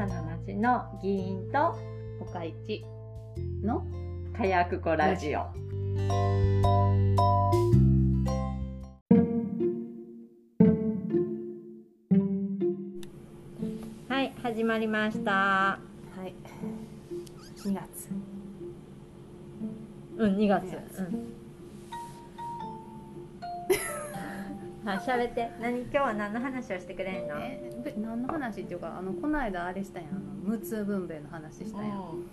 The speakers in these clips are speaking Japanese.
さな町の議員と岡市の火薬庫ラジオ。はい、始まりました。はい2月うん、2月。二月うん。あ、喋って。何？今日は何の話をしてくれんの？えーで何の話っていうかあのこの間あれしたやんあの無痛分娩の話したやん、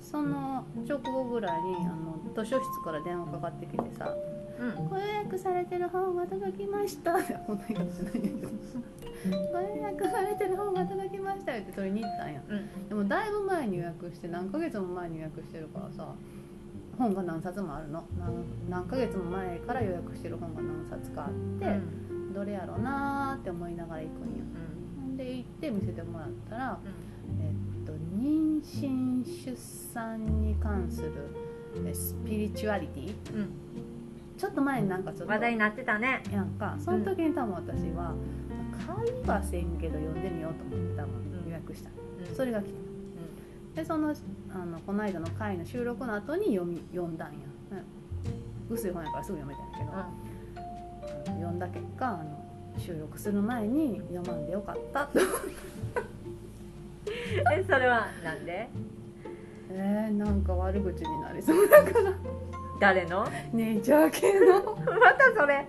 その直後ぐらいにあの図書室から電話かかってきてさうん。「ご予約されてる本が届きました」こんな言い方じゃないけど「ご予約されてる本が届きました」って取りに行ったんやうん。でもだいぶ前に予約して何ヶ月も前に予約してるからさ本が何冊もあるの何何ヶ月も前から予約してる本が何冊かあって、うん。どれやろうなーって思いながら行くんようん。で行って見せてもらったら、うん。えっと、妊娠出産に関するえスピリチュアリティ？うん。ちょっと前になんかちょっと話題になってたね。やんかその時に多分私は買いはせんけど読んでみようと思って多分予約した、うんそれが来たでそのあのこの間の回の収録の後に読み読んだんや、うん、薄い本やからすぐ読めたんやけど、あの読んだ結果あの収録する前に読まんでよかったと え、それはなんで？えー、なんか悪口になりそうだから誰の？ネイチャー系の またそれ。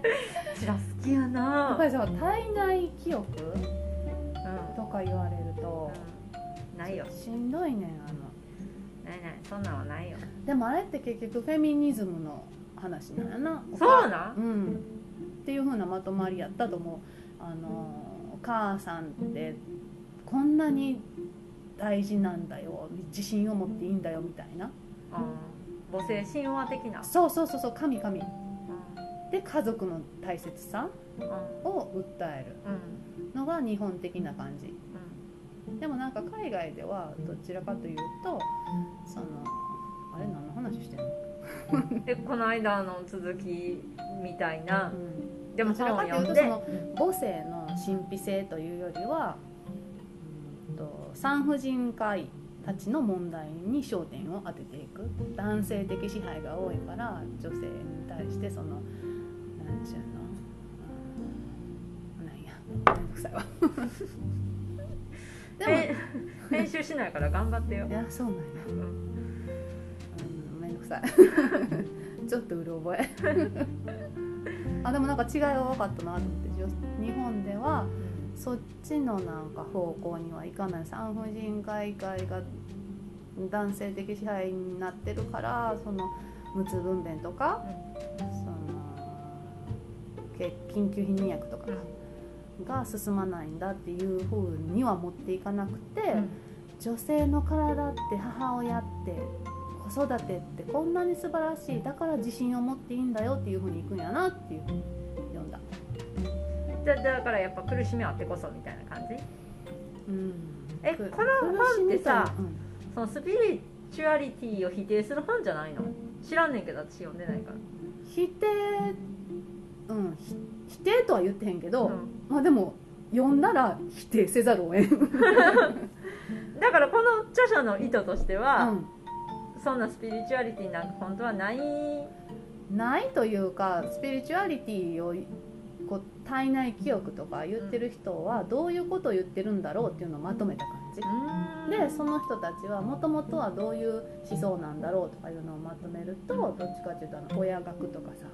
ちら好きややっなぱ。りさ体内記憶うん。とか言われるとないよ。しんどいねんあのないない。そんなんはないよ。でもあれって結局フェミニズムの話なんやなそうなん？うんっていう風なまとまりやったと思うあのお母さんってこんなに大事なんだよ自信を持っていいんだよみたいなうん。母性神話的な？そうそうそうそう神神うで家族の大切さ。を訴えるうん。のが日本的な感じうでもなんか海外ではどちらかというとそのあれ何の話してんの、ん。で、この間の続きみたいな。でもどちらかというと本を読んでその母性の神秘性というよりはうんと産婦人科医たちの問題に焦点を当てていく。男性的支配が多いから女性に対してそのなんちゅうの？うんなんや。めんどくさい。わ でもえ。編集しないから頑張ってよ。い。やそうなんや。うん。うんめんどくさい。ちょっとうる覚え。あでもなんか違いが分かったなと思って日本ではそっちのなんか方向にはいかない産婦人科医会が男性的支配になってるからその無痛分娩とかそのけ緊急避妊薬とかが進まないんだっていう風には持っていかなくて、うん。女性の体って母親って子育てってこんなに素晴らしいだから自信を持っていいんだよっていう風にいくんやなっていう風に読んだ、だだからやっぱ苦しみあってこそみたいな感じ？うん、くえこの本ってさ苦しみそのスピリチュアリティを否定する本じゃないの？知らんねんけど私読んでないから。否定とは言ってへんけど、うん。まあでも読んだら否定せざるを得ん、うん、だからこの著者の意図としては、そんなスピリチュアリティなんか本当はない。ないというかスピリチュアリティをこう体内記憶とか言ってる人はどういうことを言ってるんだろうっていうのをまとめた感じ、でその人たちはもともとはどういう思想なんだろうとかいうのをまとめるとどっちかっていうとあの親学とかさ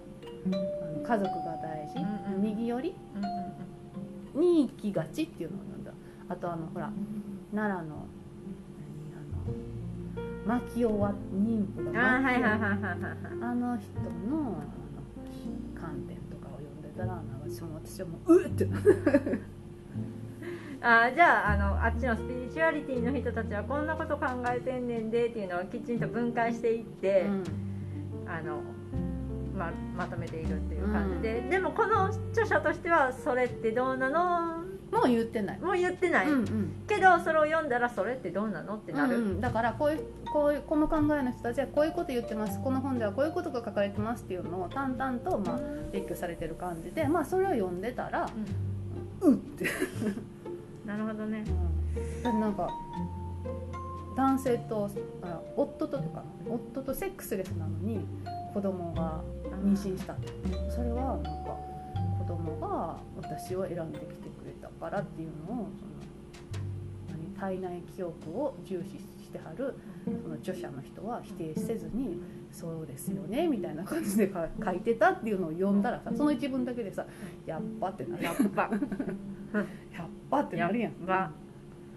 あの家族が大事、うんうん右寄り？うんうんに行きがちっていうのを読んだ？あとあのほら奈良の何あの牧尾は妊婦うんがあーはいはいはいはいあの人の観点とかを読んでたらなんか私も私はもううっってあーじゃああのあっちのスピリチュアリティの人たちはこんなこと考えてんねんでっていうのをきちんと分解していって、うん。あのままとめているっていう感じで、でもこの著者としてはそれってどうなの？もう言ってない、もう言ってない、うんうん。けどそれを読んだらそれってどうなの？ってなる、うんうん。だからこういうこういうこの考えの人たちはこういうこと言ってます。この本ではこういうことが書かれてますっていうのを淡々とまあ列挙されてる感じでまあそれを読んでたらうって、なるほどね。だってなんか男性とあ夫ととか夫とセックスレスなのに子供が妊娠した。ってそれはなんか子供が私を選んできてくれたからっていうのをその何体内記憶を重視してはるその著者の人は否定せずに「そうですよね」みたいな感じでか書いてたっていうのを読んだらさその一文だけでさ「やっぱ」ってなる。やっぱやっぱってなるやん。ば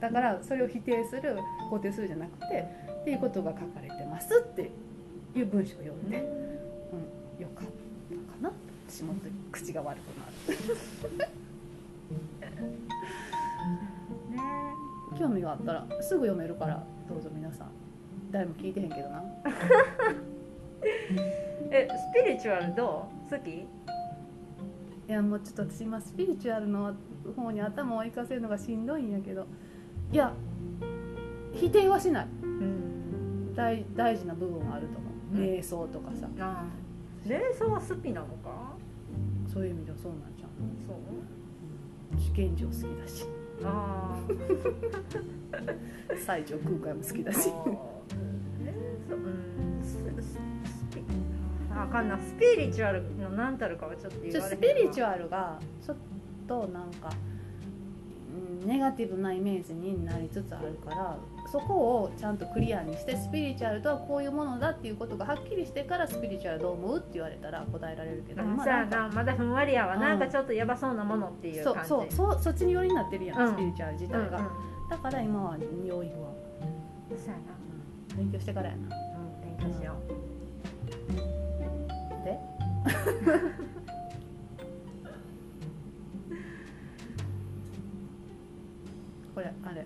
だからそれを否定する肯定するじゃなくてっていうことが書かれてますっていう文章を読んで、うん、よかったかな。私も口が悪くなる。ね。興味があったらすぐ読めるからどうぞ皆さん。誰も聞いてへんけどな。えスピリチュアルどう？好き？いやもうちょっと私今スピリチュアルの方に頭を行かせるのがしんどいんやけどいや否定はしない。うん。大大事な部分はあると思う、うん。瞑想とかさ。あ瞑想はスピなのか？そういう意味ではそうなんじゃんそう？試験場好きだし。あ最上 空海も好きだし。ーあ。かんな。スピリチュアルの何たるかはちょっと言われスピリチュュアルがちょっとなんか、うん、ネガティブなイメージになりつつあるからそこをちゃんとクリアにしてスピリチュアルとはこういうものだっていうことがはっきりしてからスピリチュアルどう思うって言われたら答えられるけどうん今なまだふんわりやわ、うん。なんかちょっとやばそうなものっていう感じ。そうそうそっちに寄りになってるやん、うん。スピリチュアル自うんうん。体が、だから今は匂いは、そうやな。うん。勉強してからやな。うん勉強しよで？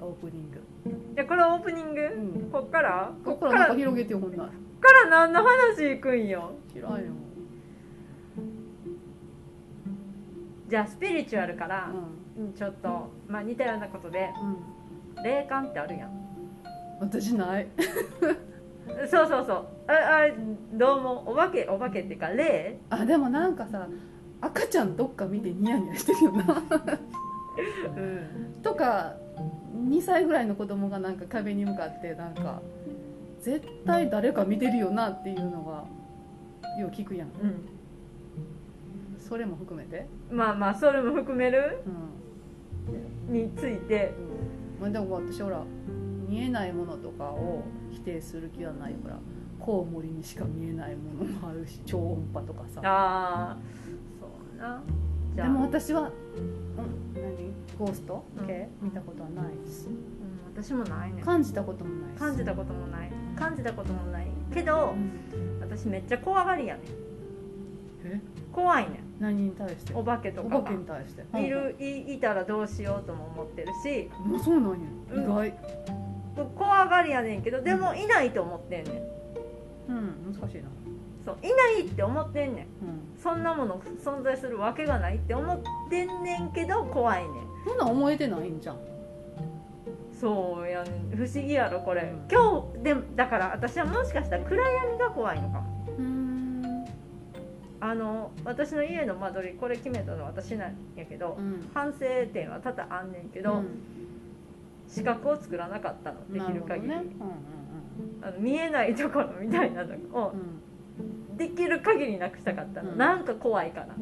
オープニング、うじゃあこれオープニング、うん、こっから？ここから？広げてよほんな。らから何の話いくんよ？知らんよ、じゃあスピリチュアルかうら、うんちょっと、まあ、似たようなことでんうん、霊感ってあるやん。私ない。そうそうそう。ああれどうもお化けお化けっていうか霊？あでもなんかさ赤ちゃんどっか見てニヤニヤしてるよな。うん。とか2歳ぐらいの子供がなんか壁に向かってなんか絶対誰か見てるよなっていうのがよう聞くやん。うん。それも含めて？まあまあそれも含める？うん。について。まあ、でも私ほら見えないものとかを否定する気はないからコウモリにしか見えないものもあるし超音波とかさ。ああそうなじゃあ。でも私は、うん、何？ゴースト？系、うん。見たことはないしうん、私もないね。感じたこともないし感じたこともない。感じたこともないけどうん。私めっちゃ怖がりやねん。え？怖いね何に対して？んお化けとお化けに対して。いるいい。たらどうしようとも思ってるし。もうそうなんや。うん。意外。怖がりやねんけどでもいないと思ってんねんうん難しいなそういないって思ってんねん。うん。そんなもの存在するわけがないって思ってんねんけど怖いねん。そんなん思えてないんじゃん。そうやねん不思議やろこれ、うん。今日でだから私はもしかしたら暗闇が怖いのかも。うん。あの私の家の間取りこれ決めたのは私なんやけど、うん。反省点は多々あんねんけど、うん。視覚を作らなかったのできる限り。なほどね。あの見えないところみたいなのをうんできる限りなくしたかったの、うん。なんか怖いからう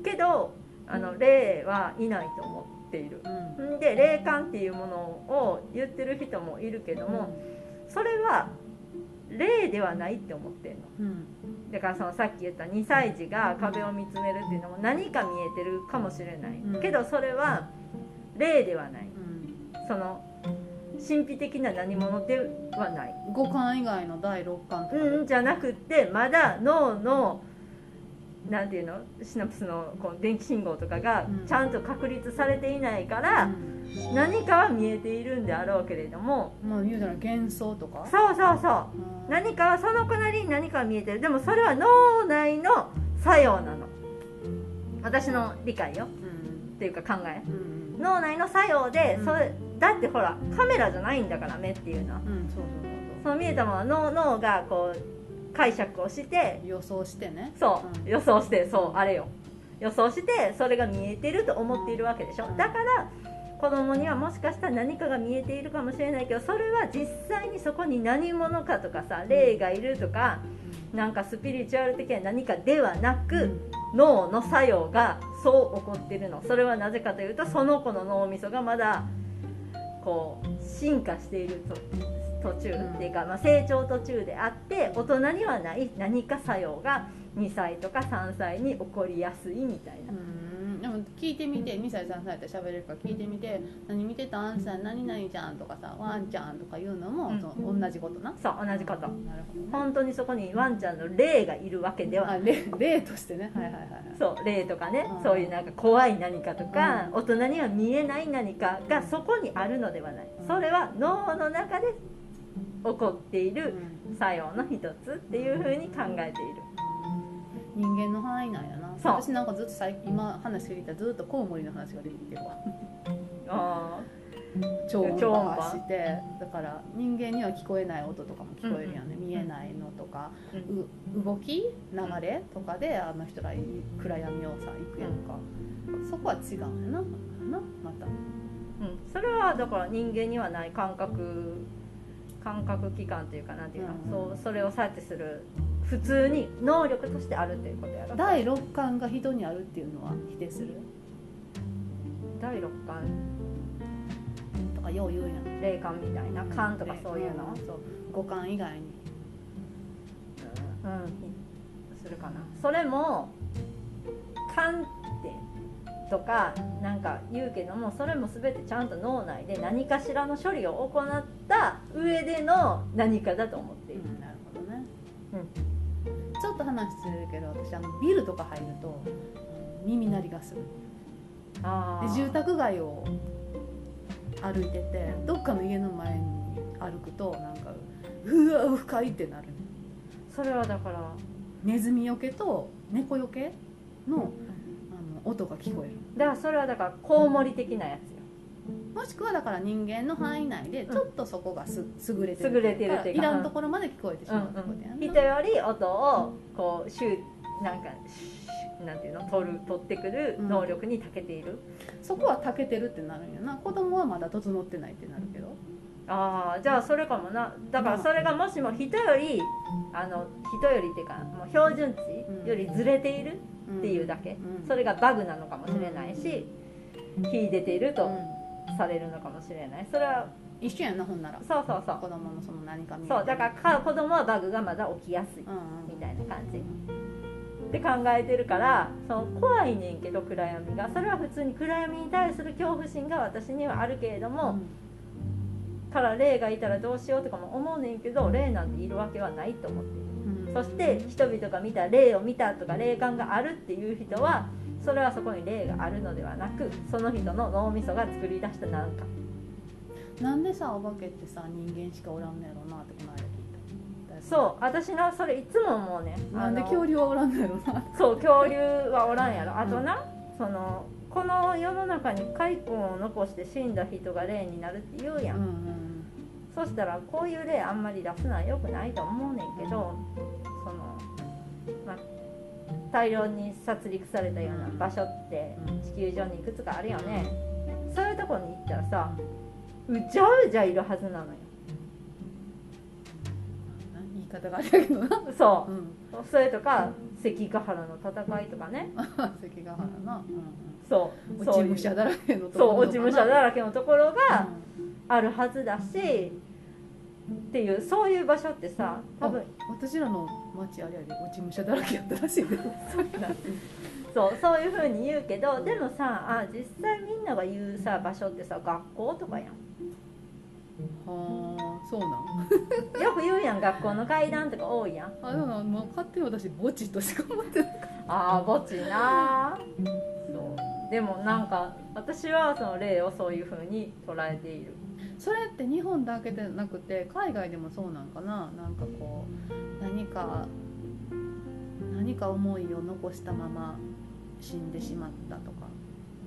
ん。けどあの霊はいないと思っている。うん。で霊感っていうものを言ってる人もいるけども、それは霊ではないって思ってんの。うん。だからそのさっき言った2歳児が壁を見つめるっていうのも何か見えてるかもしれない、うん。けどそれは霊ではない神秘的な何者ではない。五感以外の第六感とか。でうんじゃなくってまだ脳のなんていうのシナプスのこう電気信号とかがうん。ちゃんと確立されていないから、何かは見えているんであろうけれども。うんまあ言うたら幻想とか。そうそうそう。うん。何かはその隣に何かが見えてる。でもそれは脳内の作用なの。私の理解よ。うん。っていうか考え。うん。脳内の作用で、うん。それだってほらカメラじゃないんだから目っていうのは。うんそうそうその見えたものは脳脳がこう解釈をして予想してね。そう、うん。予想してそうあれよ。予想してそれが見えてると思っているわけでしょ。だから子供にはもしかしたら何かが見えているかもしれないけどそれは実際にそこに何者かとかさ霊がいるとかなんかスピリチュアル的な何かではなく脳の作用がそう起こってるの。それはなぜかというとその子の脳みそがまだこう進化していると途中っていうか、まあ、成長途中であって大人にはない何か作用が2歳とか3歳に起こりやすいみたいな。うんでも聞いてみて2歳3歳って喋れるから聞いてみて「何見てたん？さ何々ちゃん」とかさ「ワンちゃん」とか言うのも、うん。同じことな？そう同じこと。なるほどね。本当にそこにワンちゃんの霊がいるわけでは。あ例例としてね。はいはいはいはい。そう霊とかね、うん。そういうなんか怖い何かとか、大人には見えない何かがそこにあるのではない、うん。それは脳の中で起こっているうん。作用の一つっていうふうに考えている。人間の範囲なんやな私なんかずっと最近今話聞いたらずっとコウモリの話が出てきてるわ。あ超音超音波波してだから人間には聞こえない音とかも聞こえるやんね、見えないのとか。ー、うん。う動き流れとかであの人ら暗闇をさ行くやんか、そこは違うんやなな。また。うん、それはだから人間にはない感覚感覚器官というかなんていうの、うんそうそれをさってする普通に能力としてあるっていうことやろ。第六感が人にあるっていうのは否定する？第六感。とかよう言うやん。霊感みたいな感とかそういうの、んそう。五感以外に。うん、するかな。それも観点とかなんか言うけどもそれも全てちゃんと脳内で何かしらの処理を行った上での何かだと思っている、なるほどね、ちょっと話するけど私あのビルとか入るとうん耳鳴りがする。で住宅街を歩いててどっかの家の前に歩くとなんかうわ深いってなる。それはだからネズミよけと猫よけのあの音が聞こえる。だからそれはだからコウモリ的なやつ。よもしくはだから人間の範囲内でちょっとそこがす優れてる優れてるっていうかいらんところまで聞こえてしうんまうってことやうんん、な、人より音をこうシュなんかなんていうの？取る取ってくる能力に長けている、そこはたけてるってなるんやな。子供はまだ整ってないってなるけど。ああじゃあそれかもな。だからそれがもしも人よりあの人よりっていうかもう標準値よりずれているっていうだけ、うん。それがバグなのかもしれないし秀でているとうんされるのかもしれない。それは一緒やんなほんなら。そうそうそう。子供のその何かそうだからか子供はバグがまだ起きやすい。うんうん。みたいな感じ。って考えてるからその怖いねんけど暗闇が。それは普通に暗闇に対する恐怖心が私にはあるけれども、から霊がいたらどうしようとかも思うねんけど霊なんているわけはないと思っている。うん。そして人々が見た霊を見たとか霊感があるっていう人はそれはそこに霊があるのではなくその人の脳みそが作り出した何か。なんでさお化けってさ人間しかおらんのやろうなってこの間聞いた。そう私のそれいつも思うねなんで恐竜はおらんのやろうな。そう恐竜はおらんやろ。あとな、そのこの世の中に骸骨を残して死んだ人が霊になるって言うやん、うんうんそしたらこういう例あんまり出すのは良くないと思うねんけどその、まあ、大量に殺戮されたような場所ってうん。地球上にいくつかあるよね。そういうとこに行ったらさうじゃうじゃいるはずなのよ。言い方があれだけどな。そう。ん。うそれとか関ヶ原の戦いとかね。関ヶ原な、そううん、落そういう。ち武者だらけのとこそうろ落ち武者だらけのところがうん。あるはずだしっていうそういう場所ってさ多分私らの町あれやで落ち武者だらけやったらしいでそう。そういうふうに言うけどでもさあ実際みんなが言うさ場所ってさ学校とかやん。はあそうなん？よく言うやん学校の階段とか多いやん。あでももう勝手に私墓地としか思ってないあー墓地な。そう。でもなんか私はその霊をそういうふうに捉えている。それって日本だけでなくて海外でもそうなんかな？なんかこう何か何か思いを残したまま死んでしまったとか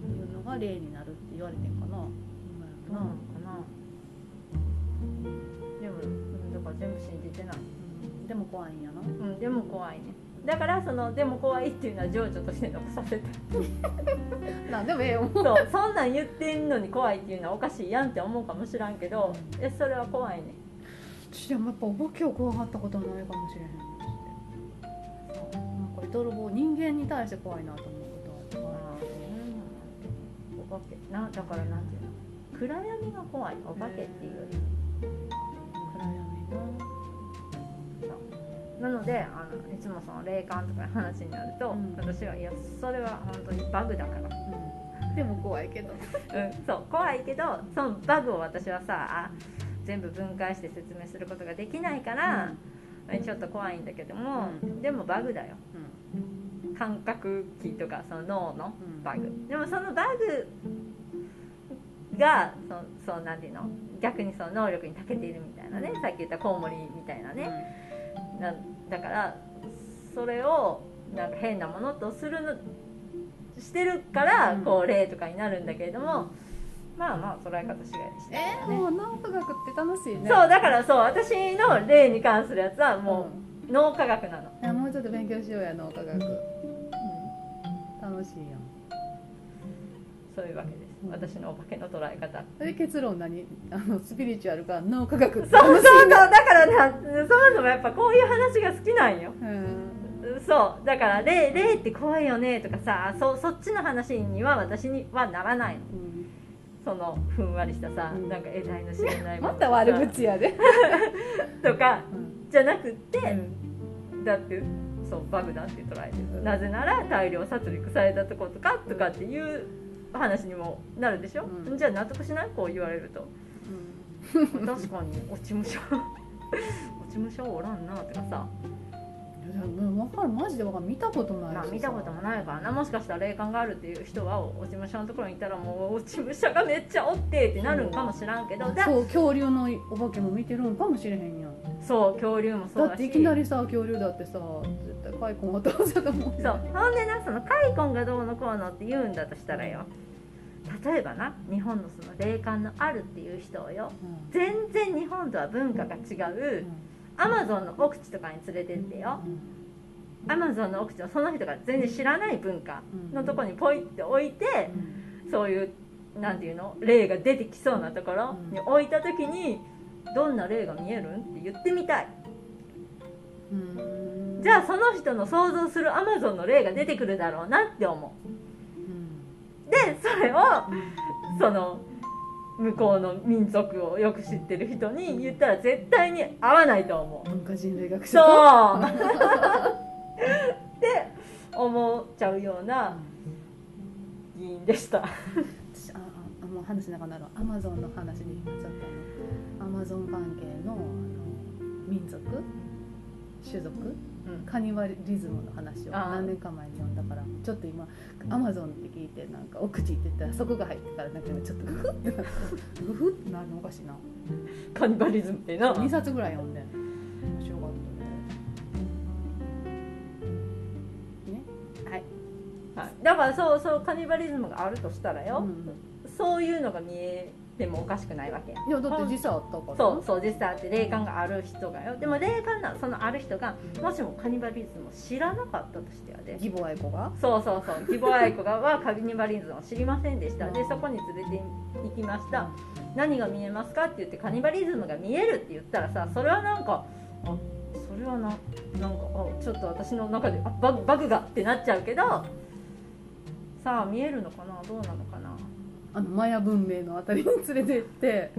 いうのが霊になるって言われてんかな。今やろな、なのかな。でもうんだから全部信じてない。うんでも怖いんやな。うんでも怖いね。だからそのでも怖いっていうのは情緒として残させて なんでもええよ。そうそんなん言ってんのに怖いっていうのはおかしいやんって思うかもしらんけどえそれは怖いね私でもやっぱお化けを怖がったことはないかもしれへんなんか泥棒人間に対して怖いなと思うことはあるお化けなだからなんていうの暗闇が怖いお化けっていうより暗闇な。のであのいつもその霊感とかの話になると、うん。私はいやそれは本当にバグだから、な、うん、でも怖いけどうん、そう怖いけどそのバグを私はさあ全部分解して説明することができないから、ちょっと怖いんだけども、うん。でもバグだよ。うん。感覚器とかその脳のうん。バグ、でもそのバグがそそうなんていうの？逆にその能力に長けているみたいなねさっき言ったコウモリみたいなね、なだからそれをなんか変なものとするのしてるからうん。こう霊とかになるんだけれども、まあまあ捉え方違いでしたえー、もう脳科学って楽しいね。そうだからそう私の霊に関するやつはもう脳科学なの、いやもうちょっと勉強しようや脳科学。楽しいやん。そういうわけです。私のお化けの捉え方。で結論何？あのスピリチュアルか脳科学。そうそうそうだからなそもそもやっぱこういう話が好きなんよ。うん。そうだから霊霊って怖いよねとかさそそっちの話には私にはならないの。うんそのふんわりしたさ、うん。なんか得体の知れないもまのた悪口やで、とかうん。じゃなくって、うん。だってそうバグだって捉えてる、なぜなら大量殺戮されたとことかとかっていう話にもなるでしょ、うん。じゃあ納得しない？こう言われると。確かに落ち武者落ち武者おらんなとかさ、もう分かる。マジで分かる。見たことない。しまあ、さ見たこともないからな。もしかしたら霊感があるっていう人は落ち武者のところにいたらもう落ち武者がめっちゃおってってなるんかもしらんけど。だそう恐竜のお化けも見てるんかもしれへんやん。そう恐竜もそうだし。だっていきなりさ恐竜だってさ絶対カイコンはどうせと思うそう。ほんでなそのカイコンがどうのこうのって言うんだとしたらよ。例えばな日本のその霊感のあるっていう人をよ。うん。全然日本とは文化が違うアマゾンの奥地とかに連れてってよ。アマゾンの奥地のその人が全然知らない文化のとこにポイって置いてそういうなんていうの霊が出てきそうなところに置いた時にどんな霊が見えるんって言ってみたい。うん。じゃあその人の想像するアマゾンの霊が出てくるだろうなって思う。でそれをその向こうの民族をよく知ってる人に言ったら絶対に合わないと思う。文化人類学者。そう。って思っちゃうような議員でした。私ああもう話なかなるアマゾンの話にちゃったの。アマゾン関係のあの民族？種族？うんカニバリズムの話を何年か前に読んだからちょっと今アマゾンって聞いてなんか奥地って言ったらそこが入ってからなんか今ちょっとグフってなグフってなるのおかしいな。カニバリズムってな。2冊ぐらい読んで面白かったね。ね？はい。はい。だからそうそうカニバリズムがあるとしたらよ、うん。そういうのが見えてもおかしくないわけ。やいやだって実際あったからそうそう実際あって霊感がある人がよでも霊感のそのある人がもしもカニバリズムを知らなかったとしてやで義母愛子が？そうそうそう。義母愛子がはカニバリズムを知りませんでした。でそこに連れて行きました。何が見えますかって言ってカニバリズムが見えるって言ったらさそれはなんかあそれはななんかあちょっと私の中であバグバグがってなっちゃうけどさあ見えるのかな？どうなのかな？あのマヤ文明のあたりに連れてって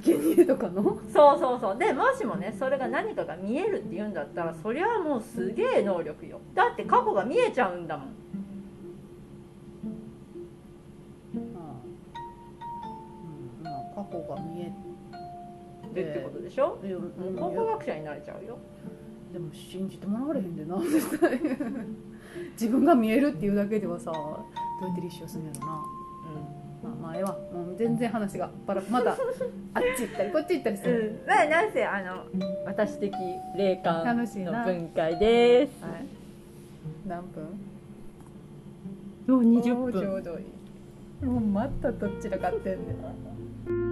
生贄とかの？そうそうそう。でもしもねそれが何かが見えるって言うんだったらそりゃもうすげえ能力よ。だって過去が見えちゃうんだもん。うんまあ過去が見えでってことでしょ？う考古学者になれちゃうよ。でも信じてもらわれへんでな絶対。自分が見えるっていうだけではさどうやって立証するんやろなええわもう全然話がバラまた あっち行ったりこっち行ったりすうる、ん、まあなんせあの私的霊感楽しいな。の分解です。はい。何分？もう20おーちょ分うどいい。もうまたどっちらかってんねん